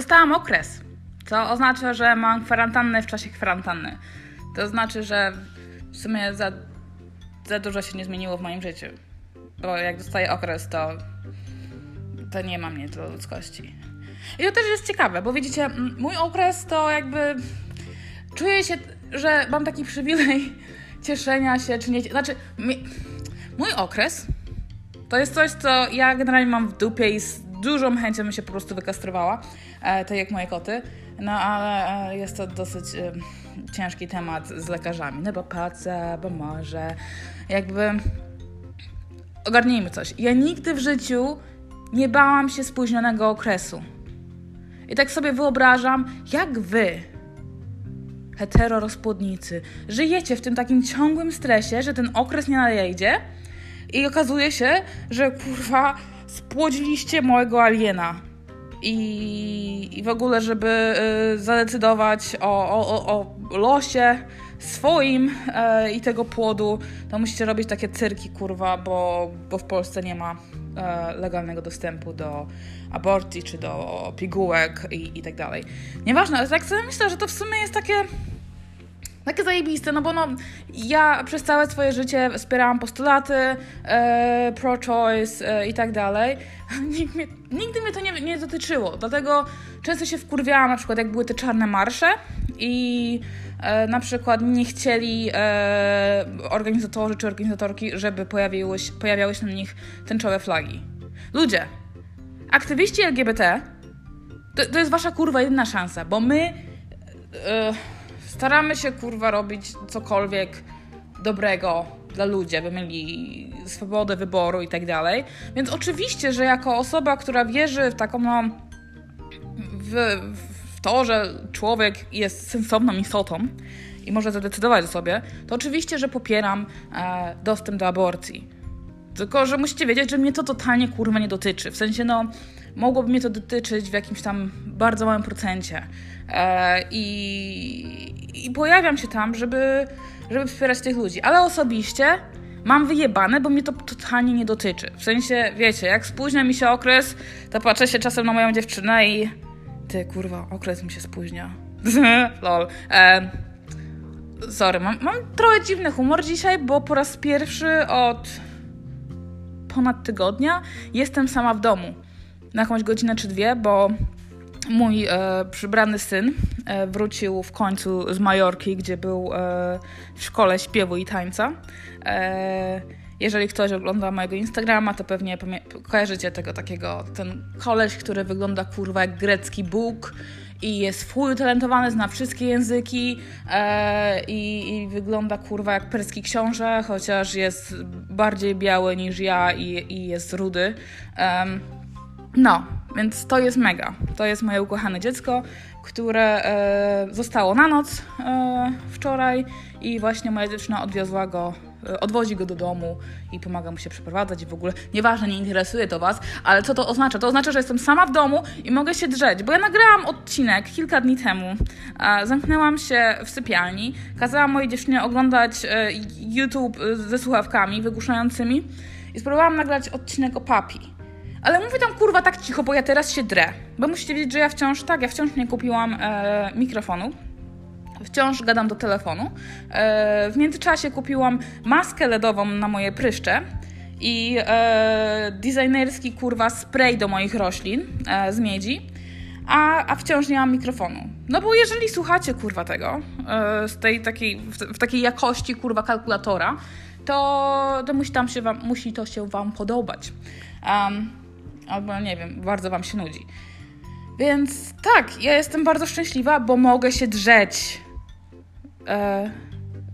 Dostałam okres, co oznacza, że mam kwarantannę w czasie kwarantanny. To znaczy, że w sumie za, za dużo się nie zmieniło w moim życiu. Bo jak dostaję okres, to, to nie ma mnie do ludzkości. I to też jest ciekawe, bo widzicie, mój okres to jakby czuję się, że mam taki przywilej cieszenia się, czy nie. Znaczy, mój okres to jest coś, co ja generalnie mam w dupie i z dużą chęcią bym się po prostu wykastrowała, e, tak jak moje koty. No ale e, jest to dosyć e, ciężki temat z lekarzami, no bo patrzę, bo może jakby ogarnijmy coś. Ja nigdy w życiu nie bałam się spóźnionego okresu. I tak sobie wyobrażam, jak wy, heterorozpłodnicy, żyjecie w tym takim ciągłym stresie, że ten okres nie nadejdzie i okazuje się, że kurwa spłodziliście małego aliena. I, i w ogóle, żeby y, zadecydować o, o, o, losie swoim y, i tego płodu, to musicie robić takie cyrki, kurwa, bo, bo w Polsce nie ma y, legalnego dostępu do aborcji czy do pigułek i, i tak dalej. Nieważne, ale tak sobie myślę, że to w sumie jest takie takie zajebiste, no bo no, ja przez całe swoje życie wspierałam postulaty e, pro-choice e, i tak dalej. Nikt mnie, nigdy mnie to nie, nie dotyczyło, dlatego często się wkurwiałam, na przykład jak były te czarne marsze i e, na przykład nie chcieli e, organizatorzy czy organizatorki, żeby pojawiły, pojawiały się na nich tęczowe flagi. Ludzie, aktywiści LGBT, to, to jest wasza kurwa jedyna szansa, bo my... E, staramy się kurwa robić cokolwiek dobrego dla ludzi, aby mieli swobodę wyboru i tak dalej. Więc oczywiście, że jako osoba, która wierzy w taką no, w, w to, że człowiek jest sensowną istotą i może zadecydować o sobie, to oczywiście, że popieram e, dostęp do aborcji. Tylko, że musicie wiedzieć, że mnie to totalnie kurwa nie dotyczy. W sensie, no, mogłoby mnie to dotyczyć w jakimś tam bardzo małym procencie. E, i, I pojawiam się tam, żeby, żeby wspierać tych ludzi. Ale osobiście mam wyjebane, bo mnie to totalnie nie dotyczy. W sensie, wiecie, jak spóźnia mi się okres, to patrzę się czasem na moją dziewczynę i ty, kurwa, okres mi się spóźnia. Lol. E, sorry, mam, mam trochę dziwny humor dzisiaj, bo po raz pierwszy od ponad tygodnia jestem sama w domu. Na jakąś godzinę czy dwie, bo mój e, przybrany syn e, wrócił w końcu z Majorki, gdzie był e, w szkole śpiewu i tańca. E, jeżeli ktoś ogląda mojego Instagrama, to pewnie kojarzycie tego takiego, ten koleś, który wygląda kurwa jak grecki bóg i jest full talentowany, zna wszystkie języki e, i, i, wygląda kurwa jak perski książę, chociaż jest bardziej biały niż ja i, i jest rudy. No, więc to jest mega. To jest moje ukochane dziecko, które e, zostało na noc e, wczoraj i właśnie moja dziewczyna odwiozła go, e, odwozi go do domu i pomaga mu się przeprowadzać i w ogóle nieważne, nie interesuje to Was, ale co to oznacza? To oznacza, że jestem sama w domu i mogę się drzeć, bo ja nagrałam odcinek kilka dni temu, zamknęłam się w sypialni, kazałam mojej dziewczynie oglądać e, YouTube ze słuchawkami wygłuszającymi i spróbowałam nagrać odcinek o papi. Ale mówię tam kurwa tak cicho, bo ja teraz się drę. Bo musicie wiedzieć, że ja wciąż, tak, ja wciąż nie kupiłam e, mikrofonu. Wciąż gadam do telefonu. E, w międzyczasie kupiłam maskę LEDową na moje pryszcze i e, designerski kurwa spray do moich roślin e, z miedzi. A, a wciąż nie mam mikrofonu. No bo jeżeli słuchacie kurwa tego, e, z tej takiej, w, w, takiej jakości kurwa kalkulatora, to, to musi, tam się wam, musi to się wam podobać. Um, albo nie wiem, bardzo Wam się nudzi. Więc tak, ja jestem bardzo szczęśliwa, bo mogę się drzeć e,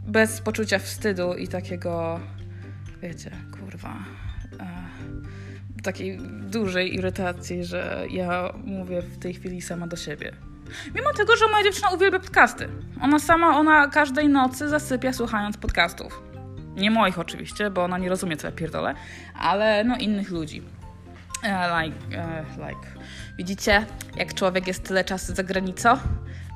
bez poczucia wstydu i takiego, wiecie, kurwa, e, takiej dużej irytacji, że ja mówię w tej chwili sama do siebie. Mimo tego, że moja dziewczyna uwielbia podcasty. Ona sama, ona każdej nocy zasypia słuchając podcastów. Nie moich oczywiście, bo ona nie rozumie, co ja pierdolę, ale no innych ludzi. E, like, e, like. Widzicie, jak człowiek jest tyle czasu za granicą,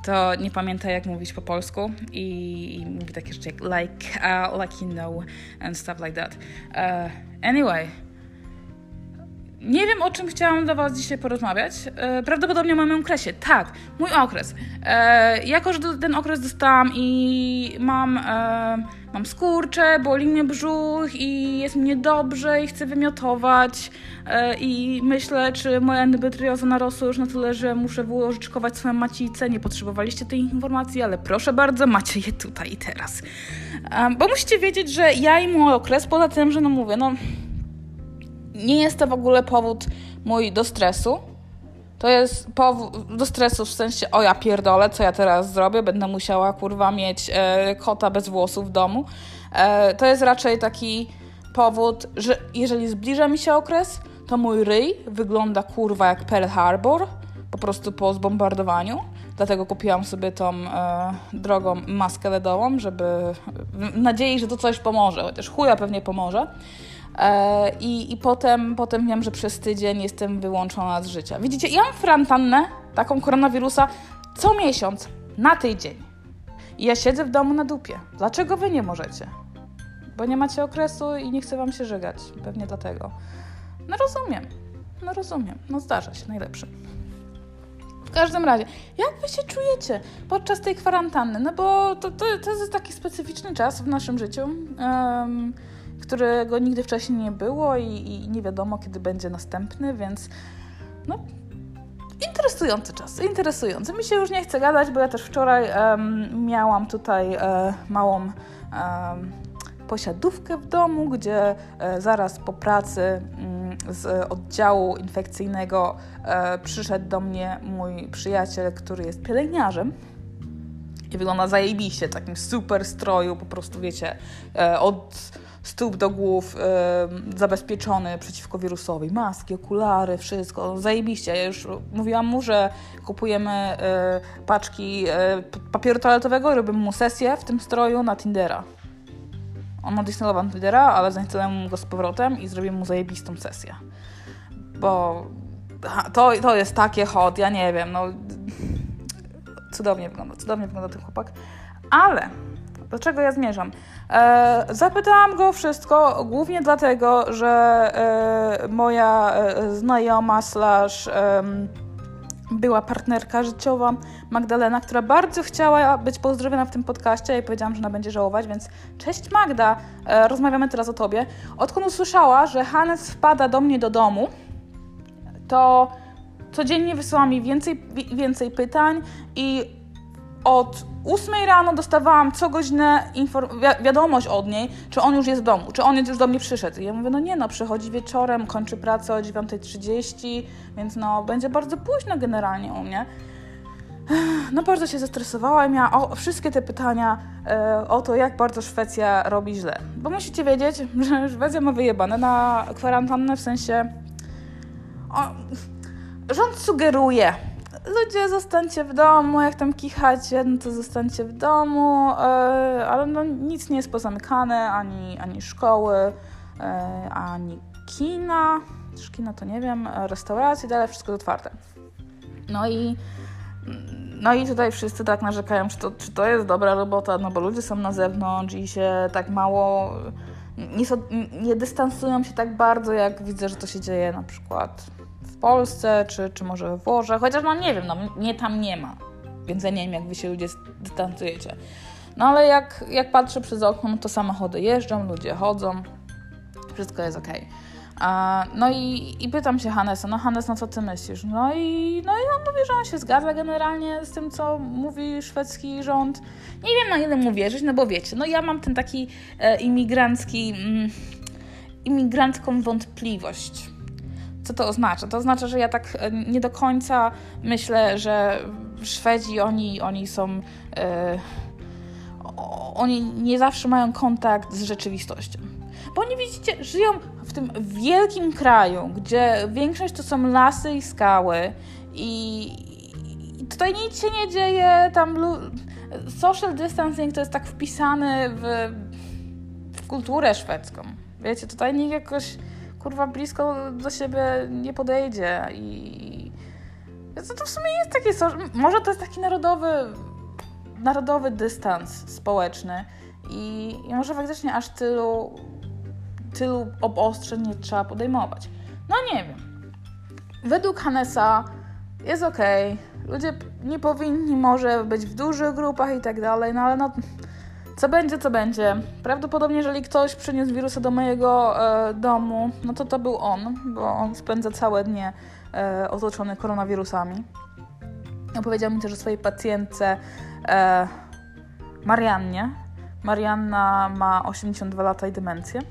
to nie pamięta jak mówić po polsku i, i mówi takie rzeczy jak like, uh, like you know and stuff like that. Uh, anyway, nie wiem, o czym chciałam do Was dzisiaj porozmawiać. E, prawdopodobnie o moim okresie. Tak, mój okres. E, jako, że ten okres dostałam i mam, e, mam skurcze, boli mnie brzuch i jest mnie dobrze i chcę wymiotować i myślę, czy moja endometrioza narosła już na tyle, że muszę wyłożyczkować swoją macicę. Nie potrzebowaliście tej informacji, ale proszę bardzo, macie je tutaj i teraz. Bo musicie wiedzieć, że ja i mój okres, poza tym, że no mówię, no nie jest to w ogóle powód mój do stresu. To jest powód do stresu w sensie, o ja pierdolę, co ja teraz zrobię, będę musiała kurwa mieć e, kota bez włosów w domu. E, to jest raczej taki powód, że jeżeli zbliża mi się okres, to mój ryj wygląda kurwa jak Pearl Harbor, po prostu po zbombardowaniu. Dlatego kupiłam sobie tą e, drogą maskę LEDową, żeby w nadziei, że to coś pomoże, chociaż chuja pewnie pomoże. E, I, I potem, potem wiem, że przez tydzień jestem wyłączona z życia. Widzicie, ja mam frantannę, taką koronawirusa, co miesiąc, na tydzień. I ja siedzę w domu na dupie. Dlaczego wy nie możecie? Bo nie macie okresu i nie chcę wam się żegać. Pewnie dlatego. No rozumiem. No rozumiem. No zdarza się, najlepszy. W każdym razie, jak wy się czujecie podczas tej kwarantanny? No bo to, to, to jest taki specyficzny czas w naszym życiu. Um, którego nigdy wcześniej nie było i, i nie wiadomo, kiedy będzie następny, więc no, interesujący czas, interesujący. Mi się już nie chce gadać, bo ja też wczoraj um, miałam tutaj e, małą um, posiadówkę w domu, gdzie e, zaraz po pracy mm, z oddziału infekcyjnego e, przyszedł do mnie mój przyjaciel, który jest pielęgniarzem. I wygląda zajebiście, takim super stroju, po prostu wiecie, e, od stóp do głów y, zabezpieczony przeciwko wirusowi. Maski, okulary, wszystko. Zajebiście. Ja już mówiłam mu, że kupujemy y, paczki papieru toaletowego i robimy mu sesję w tym stroju na Tindera. On ma na Tindera, ale zainstalujemy go z powrotem i zrobimy mu zajebistą sesję. Bo to, to jest takie hot, ja nie wiem, no cudownie wygląda, cudownie wygląda ten chłopak. Ale do czego ja zmierzam? E, zapytałam go wszystko, głównie dlatego, że e, moja e, znajoma slash była partnerka życiowa Magdalena, która bardzo chciała być pozdrowiona w tym podcaście i powiedziałam, że ona będzie żałować, więc cześć Magda, e, rozmawiamy teraz o tobie. Odkąd usłyszała, że Hannes wpada do mnie do domu, to codziennie wysyła mi więcej, więcej pytań i od 8 rano dostawałam co godzinę wi wiadomość od niej, czy on już jest w domu, czy on już do mnie przyszedł. I ja mówię, no nie no, przychodzi wieczorem, kończy pracę o 9.30, więc no będzie bardzo późno generalnie u mnie. No bardzo się zestresowała i miała o, wszystkie te pytania e, o to, jak bardzo Szwecja robi źle. Bo musicie wiedzieć, że Szwecja ma wyjebane na kwarantannę, w sensie o, rząd sugeruje, ludzie zostańcie w domu, jak tam kichacie, no to zostańcie w domu, yy, ale no nic nie jest pozamykane, ani, ani szkoły, yy, ani kina, też kina to nie wiem, restauracje, dalej wszystko otwarte. No i no i tutaj wszyscy tak narzekają, czy to, czy to jest dobra robota, no bo ludzie są na zewnątrz i się tak mało, nie, nie dystansują się tak bardzo, jak widzę, że to się dzieje na przykład Polsce, czy, czy może we Włoszech, chociaż no nie wiem, no mnie tam nie ma, więc ja nie wiem, jak wy się ludzie dystansujecie. No ale jak, jak patrzę przez okno, no to samochody jeżdżą, ludzie chodzą, wszystko jest ok. No i, i pytam się Hanesa, no Hannes, no co ty myślisz? No i, no i on mówi, że on się zgadza generalnie z tym, co mówi szwedzki rząd. Nie wiem, na ile mu wierzyć, no bo wiecie, no ja mam ten taki e, imigrancki, mm, imigrancką wątpliwość co to oznacza? To oznacza, że ja tak e, nie do końca myślę, że Szwedzi, oni, oni są. Yy, oni nie zawsze mają kontakt z rzeczywistością. Bo oni widzicie, żyją w tym wielkim kraju, gdzie większość to są lasy i skały i, i tutaj nic się nie dzieje, tam social distancing to jest tak wpisany w, w kulturę szwedzką. Wiecie, tutaj nikt jakoś kurwa blisko do siebie nie podejdzie i to, to w sumie jest takie, może to jest taki narodowy, narodowy dystans społeczny i, i może faktycznie aż tylu, tylu obostrzeń nie trzeba podejmować. No nie wiem. według Hannesa jest. Okay. Ludzie nie powinni może być w dużych grupach i tak dalej, no ale no co będzie, co będzie. Prawdopodobnie, jeżeli ktoś przyniósł wirusa do mojego e, domu, no to to był on, bo on spędza całe dnie e, otoczony koronawirusami. Opowiedział mi też o swojej pacjentce e, Mariannie. Marianna ma 82 lata i demencję.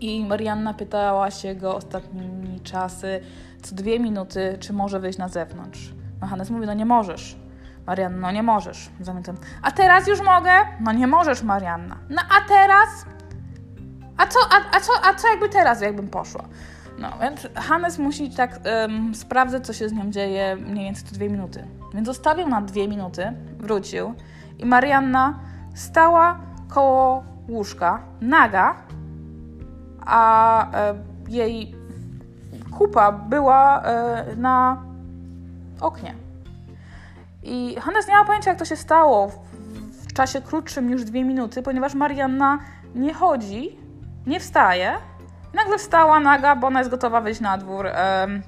I Marianna pytała się go ostatnimi czasy, co dwie minuty, czy może wyjść na zewnątrz. No Hannes mówi, no nie możesz. Marianna, no nie możesz. Zamykam. A teraz już mogę? No nie możesz, Marianna. No a teraz? A co, a, a co, a co jakby teraz, jakbym poszła? No, więc Hannes musi tak um, sprawdzać, co się z nią dzieje mniej więcej co dwie minuty. Więc zostawił na dwie minuty, wrócił i Marianna stała koło łóżka, naga, a jej kupa była e, na oknie. I Hannes nie ma pojęcia, jak to się stało w, czasie krótszym niż dwie minuty, ponieważ Marianna nie chodzi, nie wstaje. Nagle wstała naga, bo ona jest gotowa wyjść na dwór em,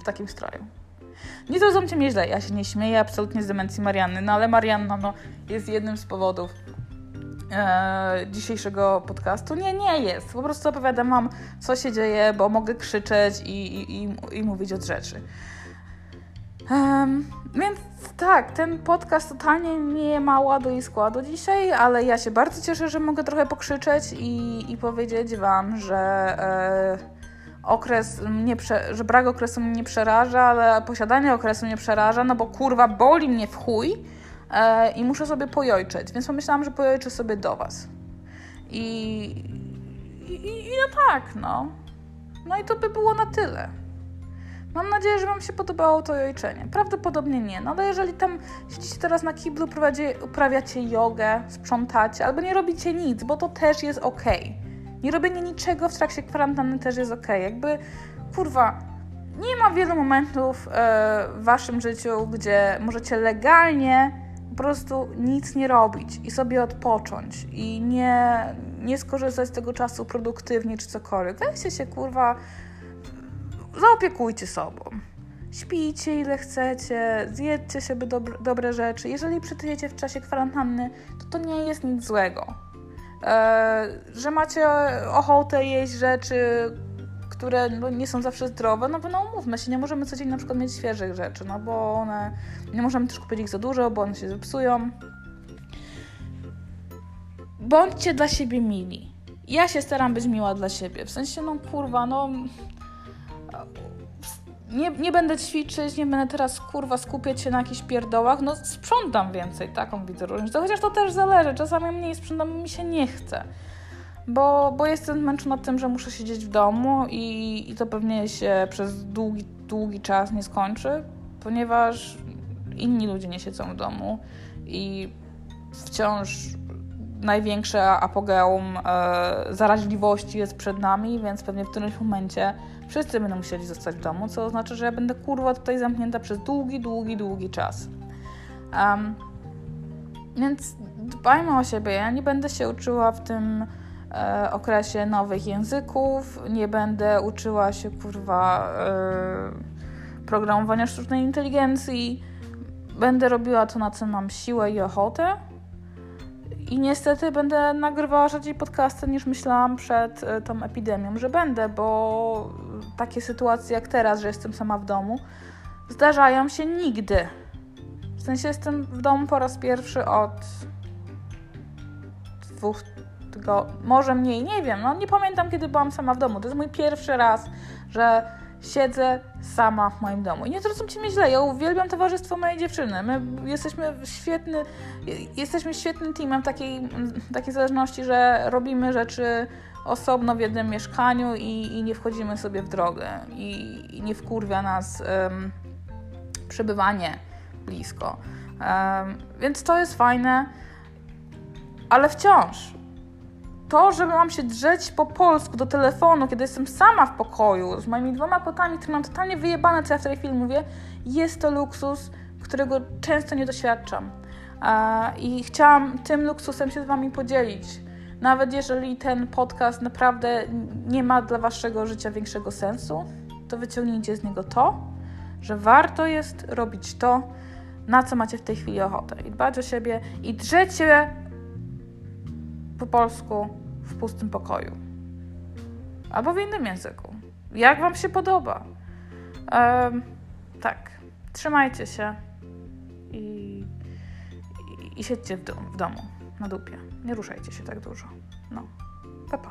w takim stroju. Nie zrozumcie mnie źle, ja się nie śmieję absolutnie z demencji Marianny, no ale Marianna no, jest jednym z powodów e, dzisiejszego podcastu. Nie, nie jest. Po prostu opowiadam wam, co się dzieje, bo mogę krzyczeć i, i, i, i mówić od rzeczy. Um, więc tak, ten podcast totalnie nie ma ładu i składu dzisiaj, ale ja się bardzo cieszę, że mogę trochę pokrzyczeć i, i powiedzieć Wam, że e, okres mnie, prze, że brak okresu mnie nie przeraża, ale posiadanie okresu mnie przeraża, no bo kurwa boli mnie w chuj e, i muszę sobie pojojczeć, więc pomyślałam, że pojojczę sobie do Was. I, i, i no tak, no. No i to by było na tyle. Mam nadzieję, że Wam się podobało to jojczenie. Prawdopodobnie nie, no ale jeżeli tam siedzicie teraz na kiblu, uprawiacie jogę, sprzątacie, albo nie robicie nic, bo to też jest ok. Nie robienie niczego w trakcie kwarantanny też jest ok. Jakby, kurwa, nie ma wielu momentów e, w Waszym życiu, gdzie możecie legalnie po prostu nic nie robić i sobie odpocząć i nie, nie skorzystać z tego czasu produktywnie czy cokolwiek. Weźcie się, kurwa, zaopiekujcie sobą. Śpijcie ile chcecie, zjedzcie sobie dobre, dobre rzeczy. Jeżeli przytyjecie w czasie kwarantanny, to to nie jest nic złego. E, że macie ochotę jeść rzeczy, które no, nie są zawsze zdrowe, no bo no umówmy się, nie możemy codziennie na przykład mieć świeżych rzeczy, no bo one, nie możemy też kupić ich za dużo, bo one się zepsują. Bądźcie dla siebie mili. Ja się staram być miła dla siebie. W sensie, no kurwa, no nie, nie będę ćwiczyć, nie będę teraz kurwa skupiać się na jakichś pierdołach, no sprzątam więcej, taką widzę różnicę. Chociaż to też zależy, czasami mniej sprzątam, mi się nie chce. Bo, bo jestem zmęczona tym, że muszę siedzieć w domu i, i to pewnie się przez długi, długi czas nie skończy, ponieważ inni ludzie nie siedzą w domu i wciąż największe apogeum e, zaraźliwości jest przed nami, więc pewnie w którymś momencie Wszyscy będą musieli zostać w domu, co oznacza, że ja będę kurwa tutaj zamknięta przez długi, długi, długi czas. Um, więc dbajmy o siebie. Ja nie będę się uczyła w tym e, okresie nowych języków, nie będę uczyła się kurwa e, programowania sztucznej inteligencji. Będę robiła to, na co mam siłę i ochotę. I niestety będę nagrywała rzadziej podcasty niż myślałam przed e, tą epidemią, że będę, bo takie sytuacje jak teraz, że jestem sama w domu, zdarzają się nigdy. W sensie jestem w domu po raz pierwszy od dwóch tygodni, może mniej, nie wiem, no nie pamiętam kiedy byłam sama w domu. To jest mój pierwszy raz, że siedzę sama w moim domu. I nie zrozumcie mnie źle, ja uwielbiam towarzystwo mojej dziewczyny. My jesteśmy świetny, jesteśmy świetnym teamem takiej, takiej zależności, że robimy rzeczy osobno w jednym mieszkaniu i, i nie wchodzimy sobie w drogę i, i nie wkurwia nas um, przebywanie blisko. Um, więc to jest fajne, ale wciąż to, żeby mam się drzeć po polsku do telefonu, kiedy jestem sama w pokoju z moimi dwoma kotami, które mam totalnie wyjebane, co ja w tej chwili mówię, jest to luksus, którego często nie doświadczam. I chciałam tym luksusem się z Wami podzielić. Nawet jeżeli ten podcast naprawdę nie ma dla Waszego życia większego sensu, to wyciągnijcie z niego to, że warto jest robić to, na co macie w tej chwili ochotę i dbać o siebie i drzecie po polsku w pustym pokoju. Albo w innym języku. Jak Wam się podoba. Tak. Trzymajcie się i, i, i siedźcie w, dom, w domu, na dupie. Nie ruszajcie się tak dużo. No. Pa, pa.